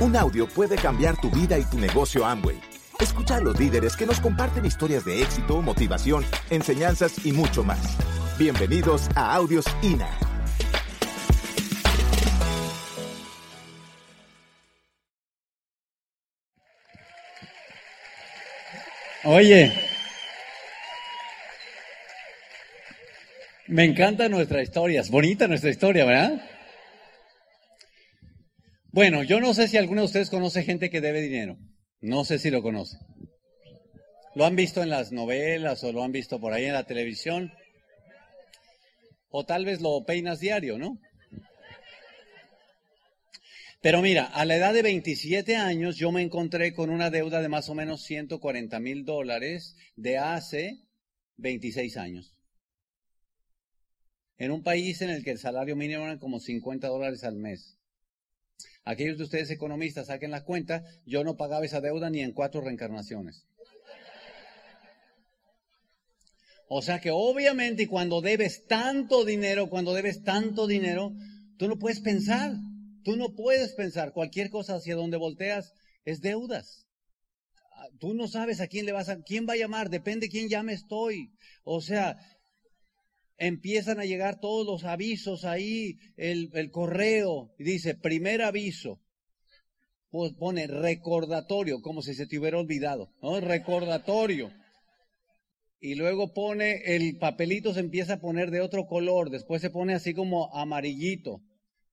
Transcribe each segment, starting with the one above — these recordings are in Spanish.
Un audio puede cambiar tu vida y tu negocio Amway. Escucha a los líderes que nos comparten historias de éxito, motivación, enseñanzas y mucho más. Bienvenidos a Audios INA. Oye, me encanta nuestra historia, es bonita nuestra historia, ¿verdad? Bueno, yo no sé si alguno de ustedes conoce gente que debe dinero. No sé si lo conoce. Lo han visto en las novelas o lo han visto por ahí en la televisión. O tal vez lo peinas diario, ¿no? Pero mira, a la edad de 27 años yo me encontré con una deuda de más o menos 140 mil dólares de hace 26 años. En un país en el que el salario mínimo era como 50 dólares al mes. Aquellos de ustedes economistas saquen la cuenta, yo no pagaba esa deuda ni en cuatro reencarnaciones. O sea que obviamente cuando debes tanto dinero, cuando debes tanto dinero, tú no puedes pensar, tú no puedes pensar cualquier cosa hacia donde volteas es deudas. Ah, tú no sabes a quién le vas a, quién va a llamar, depende quién llame estoy. O sea, empiezan a llegar todos los avisos ahí, el, correo, y dice, primer aviso, pues pone recordatorio, como si se te hubiera olvidado. Recordatorio. Y luego pone, el papelito se empieza a poner de otro color, después se pone así como amarillito.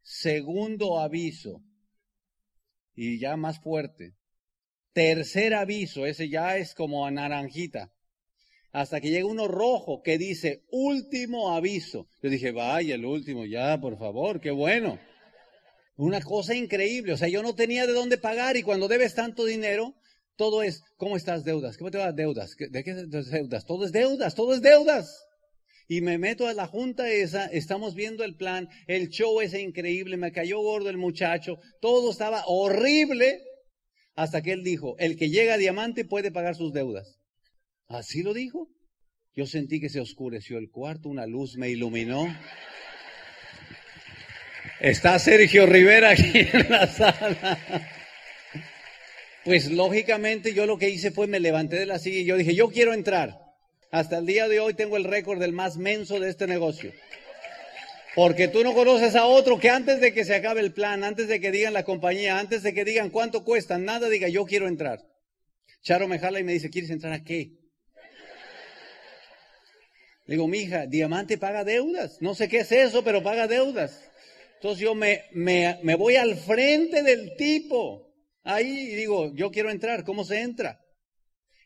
Segundo aviso. Y ya más fuerte. Tercer aviso, ese ya es como a naranjita hasta que llega uno rojo que dice último aviso. Yo dije, vaya, el último, ya, por favor, qué bueno. Una cosa increíble, o sea, yo no tenía de dónde pagar y cuando debes tanto dinero, todo es, ¿cómo estás deudas? ¿Cómo te vas deudas? ¿De qué deudas? Todo es deudas, todo es deudas. Y me meto a la junta esa, estamos viendo el plan, el show ese increíble, me cayó gordo el muchacho, todo estaba horrible, hasta que él dijo, el que llega a diamante puede pagar sus deudas. Así lo dijo. Yo sentí que se oscureció el cuarto, una luz me iluminó. Está Sergio Rivera aquí en la sala. Pues lógicamente yo lo que hice fue me levanté de la silla y yo dije, yo quiero entrar. Hasta el día de hoy tengo el récord del más menso de este negocio. Porque tú no conoces a otro que antes de que se acabe el plan, antes de que digan la compañía, antes de que digan cuánto cuesta, nada diga yo quiero entrar. Charo me jala y me dice, ¿quieres entrar a qué? Le digo, mija, diamante paga deudas. No sé qué es eso, pero paga deudas. Entonces yo me, me, me voy al frente del tipo. Ahí y digo, yo quiero entrar. ¿Cómo se entra?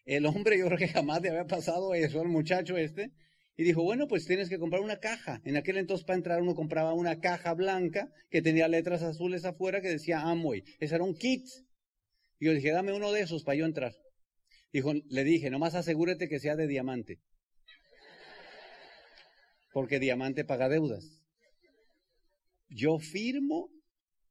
El hombre, yo creo que jamás le había pasado eso al muchacho este. Y dijo, bueno, pues tienes que comprar una caja. En aquel entonces para entrar uno compraba una caja blanca que tenía letras azules afuera que decía Amway. Ese era un kit. Y yo dije, dame uno de esos para yo entrar. Dijo, le dije, nomás asegúrate que sea de diamante porque diamante paga deudas. Yo firmo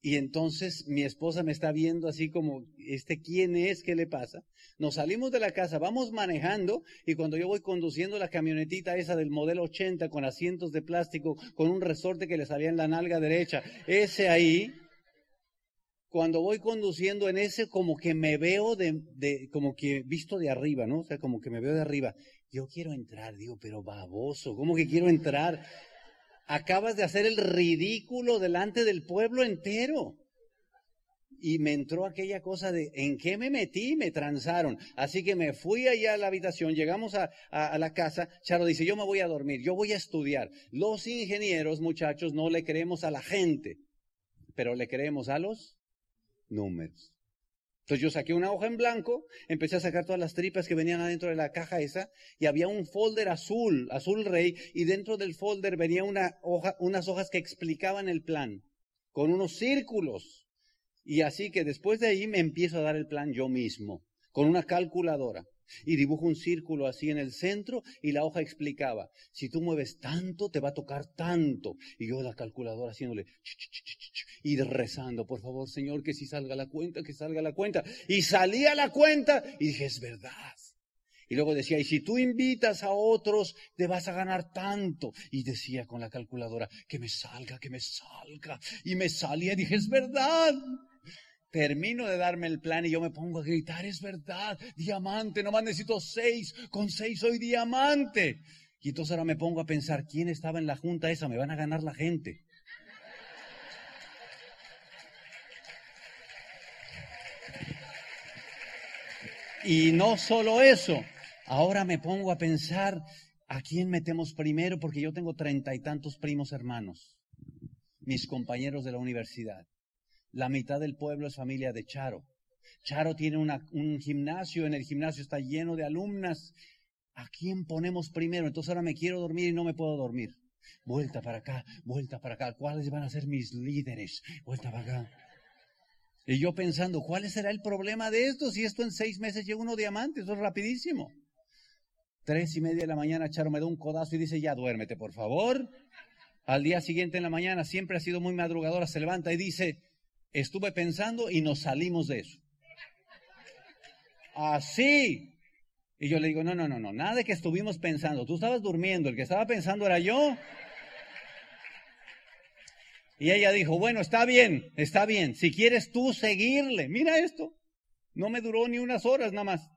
y entonces mi esposa me está viendo así como, ¿este quién es? ¿Qué le pasa? Nos salimos de la casa, vamos manejando y cuando yo voy conduciendo la camionetita esa del modelo 80 con asientos de plástico, con un resorte que le salía en la nalga derecha, ese ahí, cuando voy conduciendo en ese como que me veo de, de, como que visto de arriba, ¿no? O sea, como que me veo de arriba yo quiero entrar, digo, pero baboso, ¿cómo que quiero entrar? Acabas de hacer el ridículo delante del pueblo entero. Y me entró aquella cosa de, ¿en qué me metí? Me transaron. Así que me fui allá a la habitación, llegamos a, a, la casa. Charo dice, yo me voy a dormir, yo voy a estudiar. Los ingenieros, muchachos, no le creemos a la gente, pero le creemos a los números. Entonces yo saqué una hoja en blanco, empecé a sacar todas las tripas que venían adentro de la caja esa y había un folder azul, azul rey, y dentro del folder venía unas hojas que explicaban el plan, con unos círculos. Y así que después de ahí me empiezo a dar el plan yo mismo, con una calculadora. Y dibujo un círculo así en el centro y la hoja explicaba, si tú mueves tanto, te va a tocar tanto. Y yo la calculadora haciéndole y rezando, por favor, Señor, que si salga la cuenta, que salga la cuenta. Y salía la cuenta y dije, es verdad. Y luego decía, y si tú invitas a otros, te vas a ganar tanto. Y decía con la calculadora, que me salga, que me salga. Y me salía y dije, es verdad. Termino de darme el plan y yo me pongo a gritar, es verdad, diamante, nomás necesito seis, con seis soy diamante. Y entonces ahora me pongo a pensar, ¿quién estaba en la junta esa? Me van a ganar la gente. Y no solo eso, ahora me pongo a pensar, ¿a quién metemos primero? Porque yo tengo treinta y tantos primos hermanos, mis compañeros de la universidad. La mitad del pueblo es familia de Charo. Charo tiene un gimnasio, en el gimnasio está lleno de alumnas. ¿A quién ponemos primero? Entonces ahora me quiero dormir y no me puedo dormir. Vuelta para acá, vuelta para acá. ¿Cuáles van a ser mis líderes? Vuelta para acá. Y yo pensando, ¿cuál será el problema de esto? Si esto en seis meses llega uno diamante, eso es rapidísimo. Tres y media de la mañana, Charo me da un codazo y dice, ya duérmete, por favor. Al día siguiente en la mañana, siempre ha sido muy madrugadora, se levanta y dice, estuve pensando y nos salimos de eso. Así. Y yo le digo, no, no, no, no, nada de que estuvimos pensando. Tú estabas durmiendo, el que estaba pensando era yo. Y ella dijo, bueno, está bien, está bien. Si quieres tú seguirle, mira esto. No me duró ni unas horas nada más.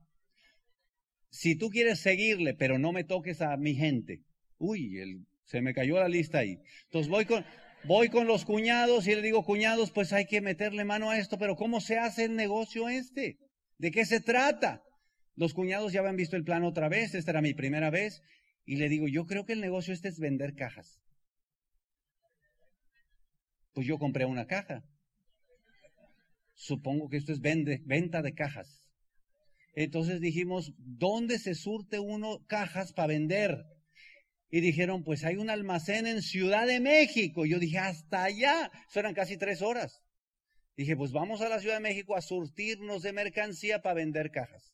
Si tú quieres seguirle, pero no me toques a mi gente. Uy, el, se me cayó la lista ahí. Entonces voy con, voy con los cuñados y le digo, cuñados, pues hay que meterle mano a esto, pero ¿cómo se hace el negocio este? ¿De qué se trata? Los cuñados ya habían visto el plan otra vez, esta era mi primera vez, y le digo, yo creo que el negocio este es vender cajas. Pues yo compré una caja. Supongo que esto es venta de cajas. Entonces dijimos, ¿dónde se surte uno cajas para vender? Y dijeron, pues hay un almacén en Ciudad de México. yo dije, hasta allá. Eso eran casi tres horas. Dije, pues vamos a la Ciudad de México a surtirnos de mercancía para vender cajas.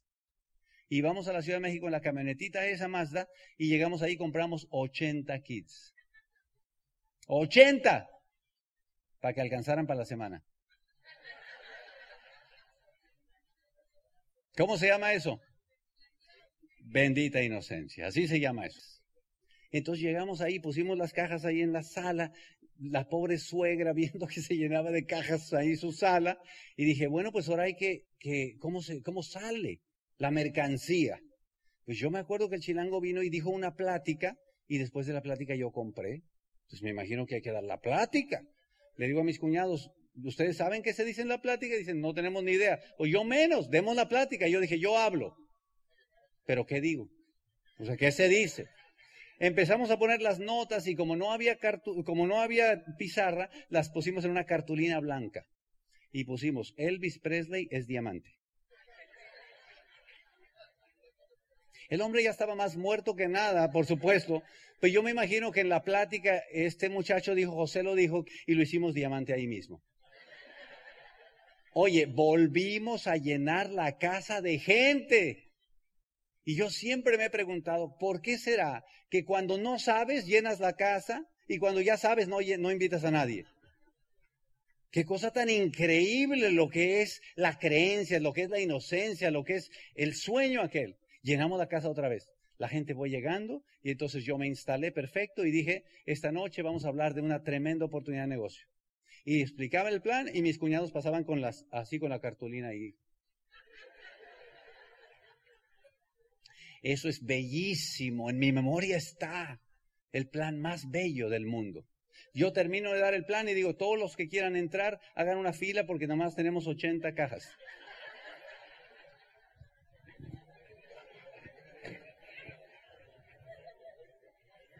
Y vamos a la Ciudad de México en la camionetita esa Mazda y llegamos ahí y compramos 80 kits. 80 para que alcanzaran para la semana. ¿Cómo se llama eso? Bendita inocencia, así se llama eso. Entonces llegamos ahí, pusimos las cajas ahí en la sala, la pobre suegra viendo que se llenaba de cajas ahí su sala, y dije, bueno, pues ahora hay que, que ¿cómo, se, ¿cómo sale la mercancía? Pues yo me acuerdo que el chilango vino y dijo una plática, y después de la plática yo compré. Entonces me imagino que hay que dar la plática. Le digo a mis cuñados, ¿ustedes saben qué se dice en la plática? dicen, no tenemos ni idea. O yo menos, demos la plática. yo dije, yo hablo. Pero ¿qué digo? O sea, ¿qué se dice? Empezamos a poner las notas y como no había, como no había pizarra, las pusimos en una cartulina blanca. Y pusimos, Elvis Presley es diamante. El hombre ya estaba más muerto que nada, por supuesto. Pero yo me imagino que en la plática este muchacho dijo, José lo dijo, y lo hicimos diamante ahí mismo. Oye, volvimos a llenar la casa de gente. Y yo siempre me he preguntado, ¿por qué será que cuando no sabes llenas la casa y cuando ya sabes no, invitas a nadie? Qué cosa tan increíble lo que es la creencia, lo que es la inocencia, lo que es el sueño aquel. Llenamos la casa otra vez. La gente fue llegando y entonces yo me instalé perfecto y dije, esta noche vamos a hablar de una tremenda oportunidad de negocio. Y explicaba el plan y mis cuñados pasaban con las, así con la cartulina y Eso es bellísimo. En mi memoria está el plan más bello del mundo. Yo termino de dar el plan y digo, todos los que quieran entrar, hagan una fila porque nada más tenemos 80 cajas.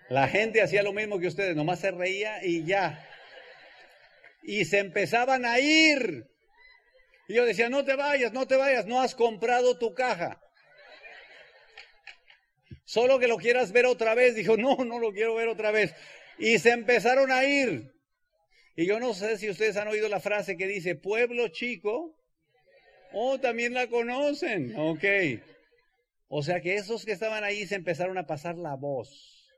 La gente hacía lo mismo que ustedes, nomás se reía y ya. Y se empezaban a ir. Y yo decía, no te vayas, no te vayas, no has comprado tu caja. Solo que lo quieras ver otra vez. Dijo, no, no lo quiero ver otra vez. Y se empezaron a ir. Y yo no sé si ustedes han oído la frase que dice, pueblo chico. Oh, también la conocen. Ok. O sea que esos que estaban ahí se empezaron a pasar la voz.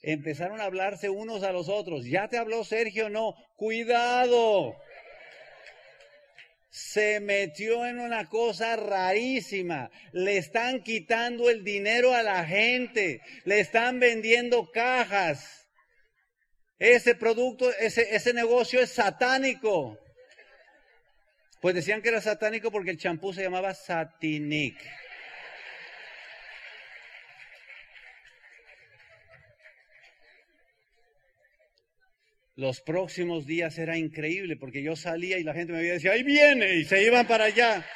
Empezaron a hablarse unos a los otros. ¿Ya te habló Sergio? No. Cuidado se metió en una cosa rarísima. Le están quitando el dinero a la gente. Le están vendiendo cajas. Ese producto, ese, ese negocio es satánico. Pues decían que era satánico porque el champú se llamaba Satinic. Los próximos días era increíble porque yo salía y la gente me veía y decía, ahí viene, y se iban para allá.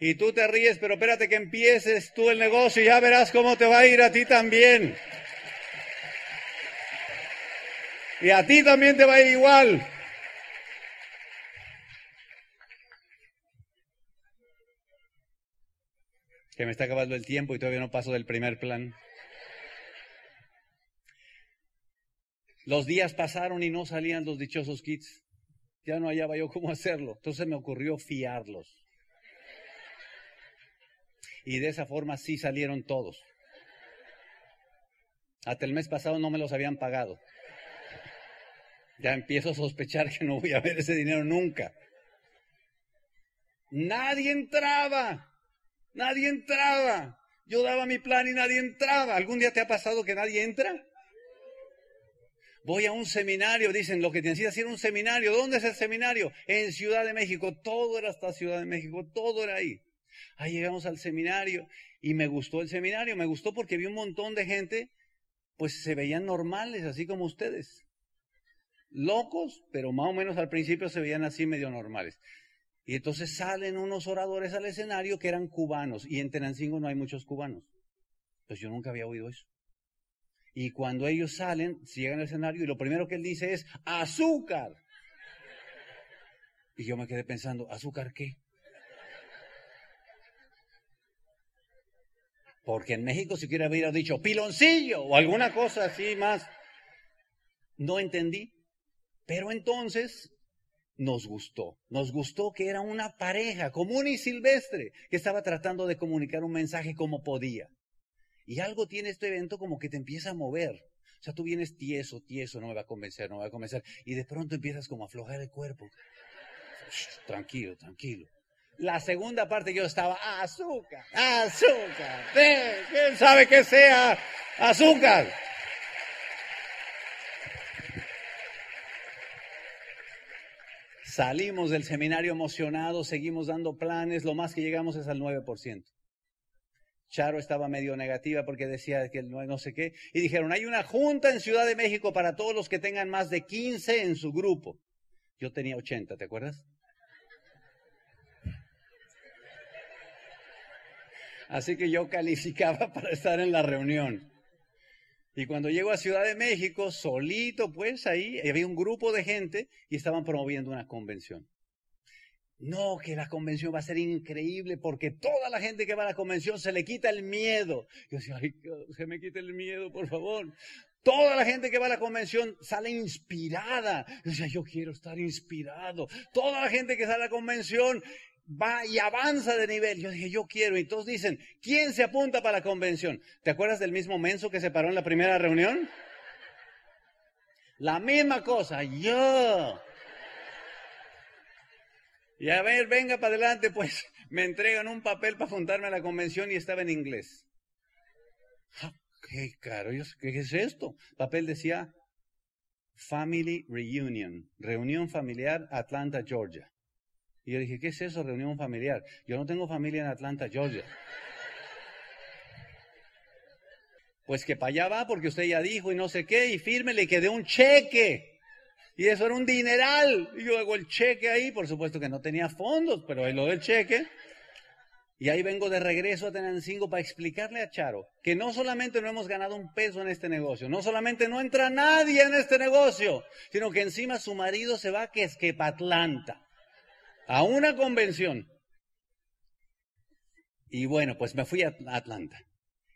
Y tú te ríes, pero espérate que empieces tú el negocio y ya verás cómo te va a ir a ti también. Y a ti también te va a ir igual. Que me está acabando el tiempo y todavía no paso del primer plan. Los días pasaron y no salían los dichosos kits. Ya no hallaba yo cómo hacerlo. Entonces me ocurrió fiarlos. Y de esa forma sí salieron todos. Hasta el mes pasado no me los habían pagado. Ya empiezo a sospechar que no voy a ver ese dinero nunca. Nadie entraba. Nadie entraba. Yo daba mi plan y nadie entraba. ¿Algún día te ha pasado que nadie entra? Voy a un seminario, dicen, lo que necesitas ir a un seminario. ¿Dónde es el seminario? En Ciudad de México. Todo era hasta Ciudad de México, todo era ahí. Ahí llegamos al seminario y me gustó el seminario. Me gustó porque vi un montón de gente, pues se veían normales, así como ustedes. Locos, pero más o menos al principio se veían así medio normales. Y entonces salen unos oradores al escenario que eran cubanos. Y en Tenancingo no hay muchos cubanos. Pues yo nunca había oído eso. Y cuando ellos salen, llegan al escenario y lo primero que él dice es, azúcar. Y yo me quedé pensando, ¿azúcar qué? Porque en México si quiere hubiera dicho piloncillo o alguna cosa así más. No entendí. Pero entonces nos gustó. Nos gustó que era una pareja común y silvestre que estaba tratando de comunicar un mensaje como podía. Y algo tiene este evento como que te empieza a mover. O sea, tú vienes tieso, tieso, no me va a convencer, no me va a convencer. Y de pronto empiezas como a aflojar el cuerpo. tranquilo, tranquilo. La segunda parte yo estaba, azúcar, azúcar. ¿Quién sabe que sea azúcar? Salimos del seminario emocionados, seguimos dando planes, lo más que llegamos es al 9%. Charo estaba medio negativa porque decía que no, sé qué. Y dijeron, hay una junta en Ciudad de México para todos los que tengan más de 15 en su grupo. Yo tenía 80, ¿te acuerdas? Así que yo calificaba para estar en la reunión. Y cuando llego a Ciudad de México, solito, pues ahí había un grupo de gente y estaban promoviendo una convención. No, que la convención va a ser increíble porque toda la gente que va a la convención se le quita el miedo. Yo decía, ay, que me quite el miedo, por favor. Toda la gente que va a la convención sale inspirada. Yo decía, yo quiero estar inspirado. Toda la gente que sale a la convención va y avanza de nivel. Yo dije, yo quiero. Y todos dicen, ¿quién se apunta para la convención? ¿Te acuerdas del mismo menso que se paró en la primera reunión? La misma cosa, yo. Y a ver, venga para adelante, pues me entregan un papel para juntarme a la convención y estaba en inglés. Ah, qué caro, ¿qué es esto? El papel decía Family Reunion, reunión familiar Atlanta, Georgia. Y yo dije, ¿qué es eso, reunión familiar? Yo no tengo familia en Atlanta, Georgia. Pues que para allá va porque usted ya dijo y no sé qué, y firme, le quedé un cheque. Y eso era un dineral. Y yo hago el cheque ahí, por supuesto que no tenía fondos, pero ahí lo del cheque. Y ahí vengo de regreso a Tenancingo para explicarle a Charo que no solamente no hemos ganado un peso en este negocio, no solamente no entra nadie en este negocio, sino que encima su marido se va que es que para Atlanta a una convención. Y bueno, pues me fui a Atlanta.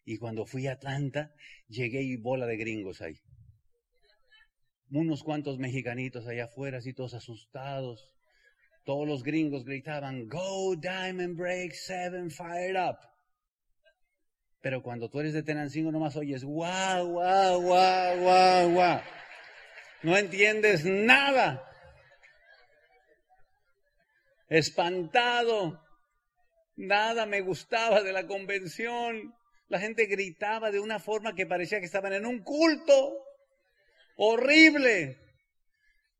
Y cuando fui a Atlanta, llegué y bola de gringos ahí. Unos cuantos mexicanitos allá afuera, así todos asustados. Todos los gringos gritaban, Go Diamond Break Seven, fired up. Pero cuando tú eres de Tenancingo nomás oyes, guau, guau, guau, guau, guau. No entiendes nada espantado. Nada me gustaba de la convención. La gente gritaba de una forma que parecía que estaban en un culto. Horrible.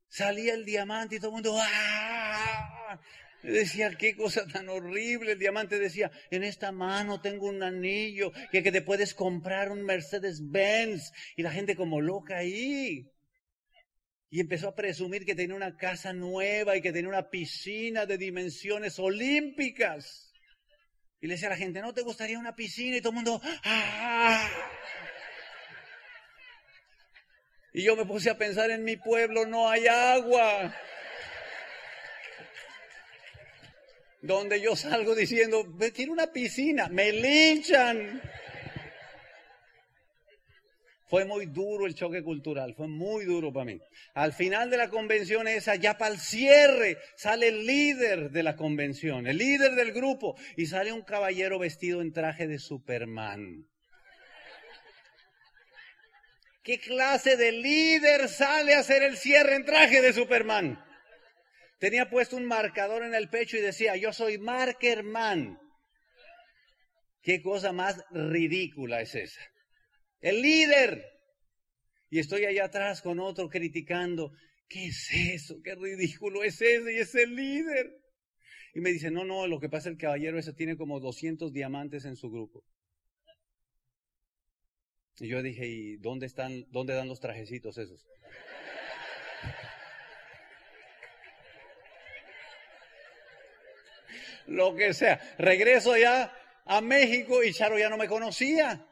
salía el diamante y todo el mundo, ¡ah! Decía, qué cosa tan horrible. El diamante decía, en esta mano tengo un anillo que, que te puedes comprar un Mercedes Benz. Y la gente como loca ahí. Y empezó a presumir que tenía una casa nueva y que tenía una piscina de dimensiones olímpicas. Y le decía a la gente, ¿no te gustaría una piscina? Y todo el mundo, ¡ah! Y yo me puse a pensar, en mi pueblo no hay agua. donde yo salgo diciendo, quiero una piscina, me linchan. Fue muy duro el choque cultural, fue muy duro para mí. Al final de la convención esa, ya para el cierre, sale el líder de la convención, el líder del grupo, y sale un caballero vestido en traje de Superman. ¿Qué clase de líder sale a hacer el cierre en traje de Superman? Tenía puesto un marcador en el pecho y decía, yo soy Markerman. ¿Qué cosa más ridícula es esa? El líder. Y estoy allá atrás con otro criticando, ¿qué es eso? ¿Qué ridículo es ese? Y es el líder. Y me dice, no, no, lo que pasa es el caballero ese tiene como 200 diamantes en su grupo. Y yo dije, ¿y dónde están, dónde dan los trajecitos esos? lo que sea. Regreso ya a México y Charo ya no me conocía.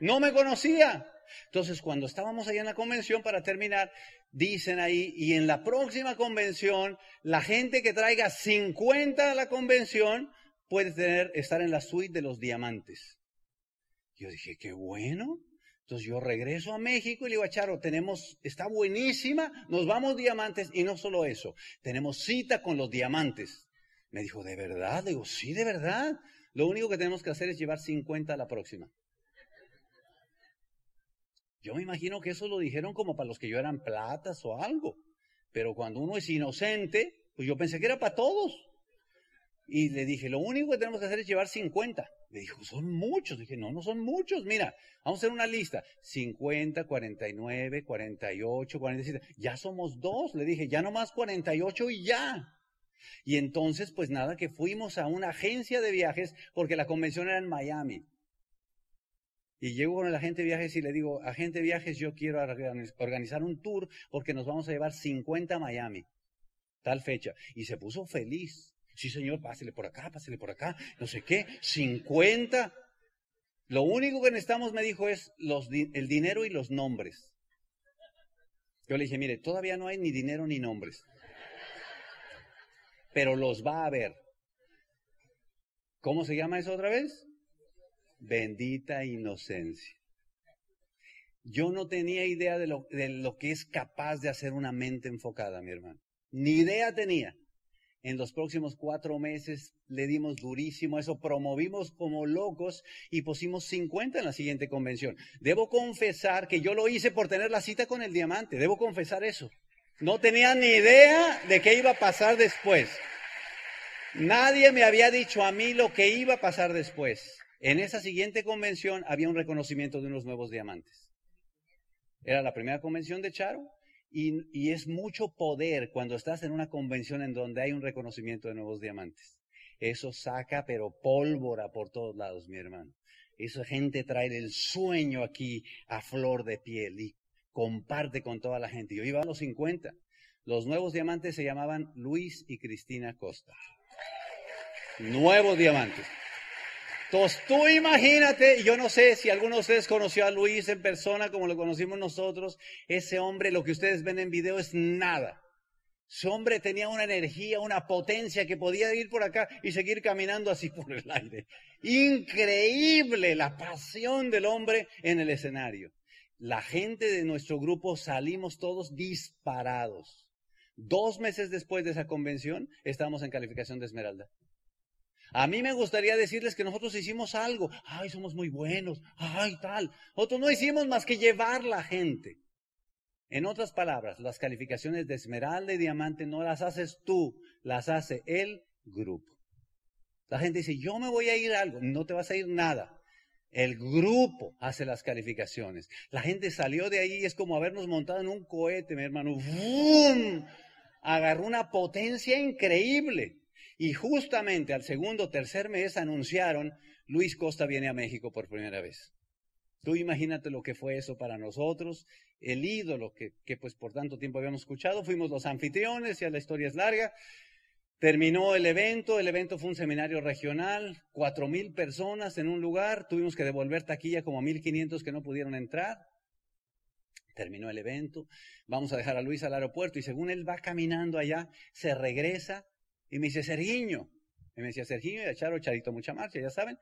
No me conocía. Entonces, cuando estábamos allá en la convención, para terminar, dicen ahí, y en la próxima convención, la gente que traiga 50 a la convención puede tener, estar en la suite de los diamantes. Yo dije, qué bueno. Entonces yo regreso a México y le digo a Charo, tenemos, está buenísima, nos vamos diamantes y no solo eso, tenemos cita con los diamantes. Me dijo, ¿de verdad? Le digo, sí, de verdad. Lo único que tenemos que hacer es llevar 50 a la próxima. Yo me imagino que eso lo dijeron como para los que yo eran platas o algo. Pero cuando uno es inocente, pues yo pensé que era para todos. Y le dije, lo único que tenemos que hacer es llevar 50. Me dijo, son muchos. dije, no, no son muchos. Mira, vamos a hacer una lista. 50, 49, 48, 47. Ya somos dos. Le dije, ya nomás 48 y ya. Y entonces, pues nada, que fuimos a una agencia de viajes porque la convención era en Miami. Y llego con el agente de viajes y le digo, agente de viajes, yo quiero organizar un tour porque nos vamos a llevar 50 a Miami, tal fecha. Y se puso feliz. Sí, señor, pásele por acá, pásele por acá, no sé qué, 50. Lo único que necesitamos, me dijo, es los, el dinero y los nombres. Yo le dije, mire, todavía no hay ni dinero ni nombres pero los va a ver. ¿Cómo se llama eso otra vez? Bendita inocencia. Yo no tenía idea de lo, de lo, que es capaz de hacer una mente enfocada, mi hermano. Ni idea tenía. En los próximos cuatro meses le dimos durísimo eso, promovimos como locos y pusimos 50 en la siguiente convención. Debo confesar que yo lo hice por tener la cita con el diamante, debo confesar eso. No tenía ni idea de qué iba a pasar después. Nadie me había dicho a mí lo que iba a pasar después. En esa siguiente convención había un reconocimiento de unos nuevos diamantes. Era la primera convención de Charo y, es mucho poder cuando estás en una convención en donde hay un reconocimiento de nuevos diamantes. Eso saca pero pólvora por todos lados, mi hermano. Esa gente trae el sueño aquí a flor de piel y comparte con toda la gente. Yo iba a los 50. Los nuevos diamantes se llamaban Luis y Cristina Costa. Nuevos diamantes. Tú imagínate, yo no sé si alguno de ustedes conoció a Luis en persona como lo conocimos nosotros, ese hombre, lo que ustedes ven en video es nada. Ese hombre tenía una energía, una potencia que podía ir por acá y seguir caminando así por el aire. Increíble la pasión del hombre en el escenario la gente de nuestro grupo salimos todos disparados. Dos meses después de esa convención, estábamos en calificación de Esmeralda. A mí me gustaría decirles que nosotros hicimos algo. Ay, somos muy buenos. Ay, tal. Nosotros no hicimos más que llevar la gente. En otras palabras, las calificaciones de Esmeralda y Diamante no las haces tú, las hace el grupo. La gente dice, yo me voy a ir a algo. No te vas a ir nada. El grupo hace las calificaciones. La gente salió de ahí y es como habernos montado en un cohete, mi hermano. ¡Bum! Agarró una potencia increíble. Y justamente al segundo o tercer mes anunciaron, Luis Costa viene a México por primera vez. Tú imagínate lo que fue eso para nosotros, el ídolo que, pues por tanto tiempo habíamos escuchado, fuimos los anfitriones, ya la historia es larga, Terminó el evento, el evento fue un seminario regional, cuatro mil personas en un lugar, tuvimos que devolver taquilla como mil quinientos que no pudieron entrar. Terminó el evento, vamos a dejar a Luis al aeropuerto y según él va caminando allá, se regresa y me dice, Sergiño, y me decía Sergiño y a Charo, Charito, mucha marcha, ya saben.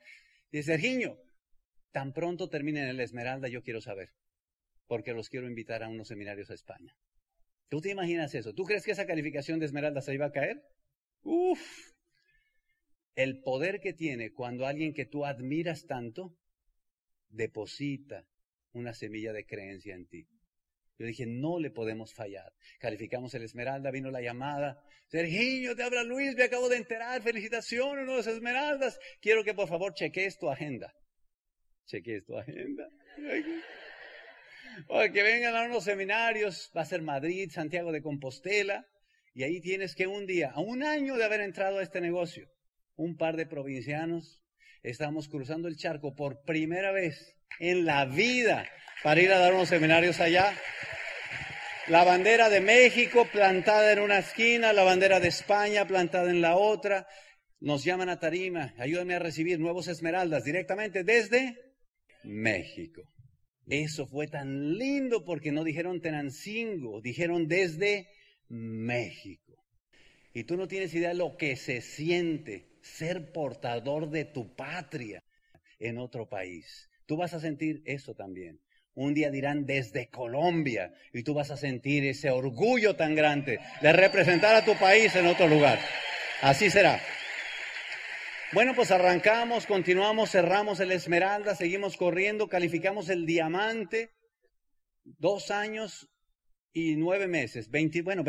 Dice, Sergiño, tan pronto termine en el Esmeralda, yo quiero saber, porque los quiero invitar a unos seminarios a España. ¿Tú te imaginas eso? ¿Tú crees que esa calificación de Esmeralda se iba a caer? Uf, el poder que tiene cuando alguien que tú admiras tanto deposita una semilla de creencia en ti. Yo dije, no le podemos fallar. Calificamos el Esmeralda, vino la llamada. Sergio, te habla Luis, me acabo de enterar. Felicitaciones, los Esmeraldas. Quiero que por favor cheques tu agenda. Cheques tu agenda. que vengan a unos seminarios. Va a ser Madrid, Santiago de Compostela. Y ahí tienes que un día, a un año de haber entrado a este negocio, un par de provincianos, estamos cruzando el charco por primera vez en la vida para ir a dar unos seminarios allá. La bandera de México plantada en una esquina, la bandera de España plantada en la otra. Nos llaman a Tarima, ayúdame a recibir nuevos esmeraldas directamente desde México. Eso fue tan lindo porque no dijeron Tenancingo, dijeron desde México. Y tú no tienes idea de lo que se siente ser portador de tu patria en otro país. Tú vas a sentir eso también. Un día dirán desde Colombia y tú vas a sentir ese orgullo tan grande de representar a tu país en otro lugar. Así será. Bueno, pues arrancamos, continuamos, cerramos el Esmeralda, seguimos corriendo, calificamos el diamante, dos años y nueve meses, 20, bueno,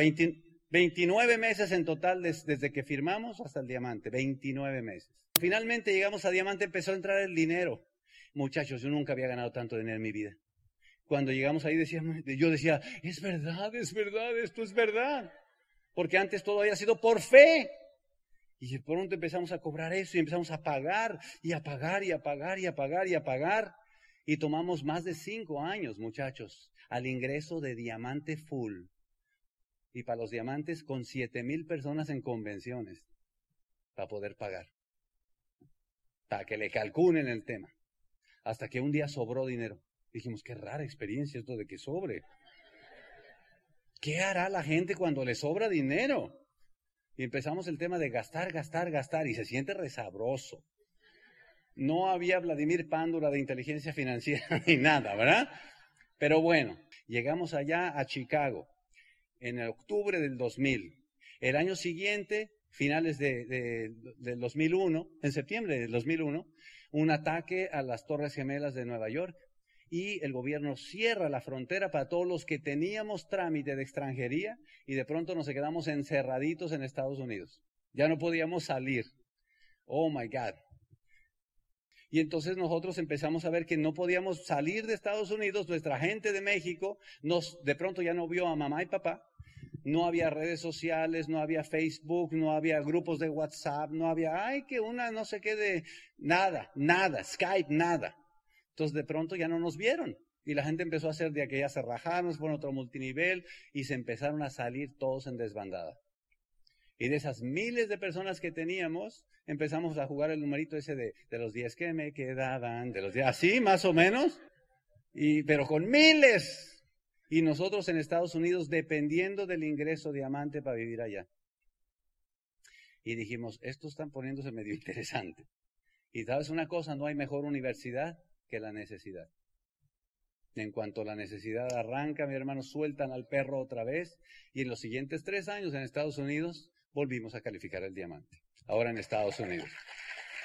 29 meses en total desde que firmamos hasta el diamante, 29 meses. Finalmente llegamos a diamante, empezó a entrar el dinero. Muchachos, yo nunca había ganado tanto dinero en mi vida. Cuando llegamos ahí decíamos, yo decía, es verdad, es verdad, esto es verdad. Porque antes todo había sido por fe. Y de pronto empezamos a cobrar eso y empezamos a pagar y a pagar y a pagar y a pagar y a pagar. Y tomamos más de cinco años, muchachos, al ingreso de diamante full. Y para los diamantes con siete mil personas en convenciones para poder pagar. Para que le calculen el tema. Hasta que un día sobró dinero. Dijimos, qué rara experiencia esto de que sobre. ¿Qué hará la gente cuando le sobra dinero? Y empezamos el tema de gastar, gastar, gastar. Y se siente resabroso. No había Vladimir Pándura de inteligencia financiera ni nada, ¿verdad? Pero bueno, llegamos allá a Chicago en octubre del 2000. El año siguiente, finales de, del 2001, en septiembre del 2001, un ataque a las Torres Gemelas de Nueva York y el gobierno cierra la frontera para todos los que teníamos trámite de extranjería y de pronto nos quedamos encerraditos en Estados Unidos. Ya no podíamos salir. Oh my God. Y entonces nosotros empezamos a ver que no podíamos salir de Estados Unidos, nuestra gente de México nos de pronto ya no vio a mamá y papá, no había redes sociales, no había Facebook, no había grupos de WhatsApp, no había, ay, que una no sé qué de nada, nada, Skype, nada. Entonces de pronto ya no nos vieron. Y la gente empezó a hacer de aquella se rajaron, por otro multinivel y se empezaron a salir todos en desbandada. Y de esas miles de personas que teníamos, empezamos a jugar el numerito ese de, de los días que me quedaban, de los días, así más o menos, y, pero con miles. Y nosotros en Estados Unidos dependiendo del ingreso diamante para vivir allá. Y dijimos, esto están poniéndose medio interesante. Y sabes una cosa, no hay mejor universidad que la necesidad. En cuanto la necesidad arranca, mi hermano, sueltan al perro otra vez. Y en los siguientes tres años en Estados Unidos volvimos a calificar el diamante. Ahora en Estados Unidos.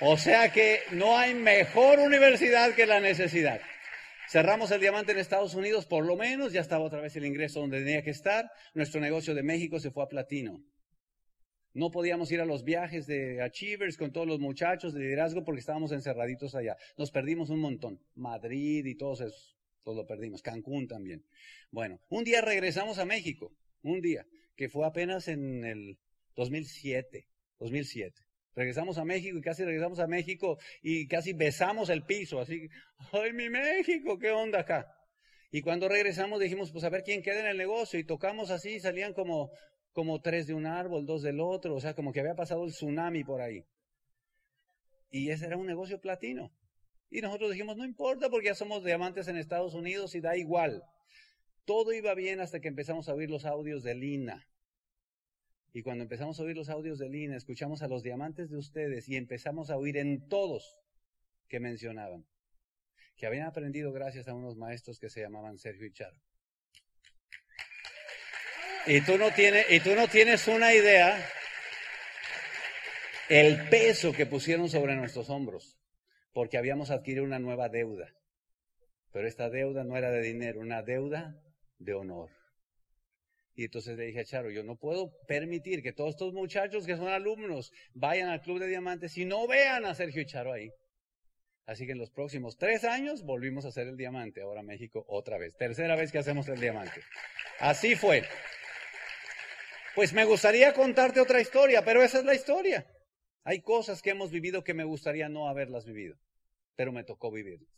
O sea que no hay mejor universidad que la necesidad. Cerramos el diamante en Estados Unidos, por lo menos, ya estaba otra vez el ingreso donde tenía que estar. Nuestro negocio de México se fue a platino. No podíamos ir a los viajes de Achievers con todos los muchachos de liderazgo porque estábamos encerraditos allá. Nos perdimos un montón. Madrid y todos esos, todos lo perdimos. Cancún también. Bueno, un día regresamos a México. Un día, que fue apenas en el 2007. 2007. Regresamos a México y casi regresamos a México y casi besamos el piso, así, ¡ay, mi México! ¿Qué onda acá? Y cuando regresamos dijimos, pues a ver quién queda en el negocio y tocamos así, salían como, como tres de un árbol, dos del otro, o sea, como que había pasado el tsunami por ahí. Y ese era un negocio platino. Y nosotros dijimos, no importa porque ya somos diamantes en Estados Unidos y da igual. Todo iba bien hasta que empezamos a oír los audios de Lina. Y cuando empezamos a oír los audios de Lina, escuchamos a los diamantes de ustedes y empezamos a oír en todos que mencionaban, que habían aprendido gracias a unos maestros que se llamaban Sergio y Charo. Y tú no tienes, y tú no tienes una idea el peso que pusieron sobre nuestros hombros, porque habíamos adquirido una nueva deuda. Pero esta deuda no era de dinero, una deuda de honor. Y entonces le dije a Charo, yo no puedo permitir que todos estos muchachos que son alumnos vayan al Club de Diamantes y no vean a Sergio y Charo ahí. Así que en los próximos tres años volvimos a hacer el diamante, ahora México otra vez. Tercera vez que hacemos el diamante. Así fue. Pues me gustaría contarte otra historia, pero esa es la historia. Hay cosas que hemos vivido que me gustaría no haberlas vivido, pero me tocó vivirlas.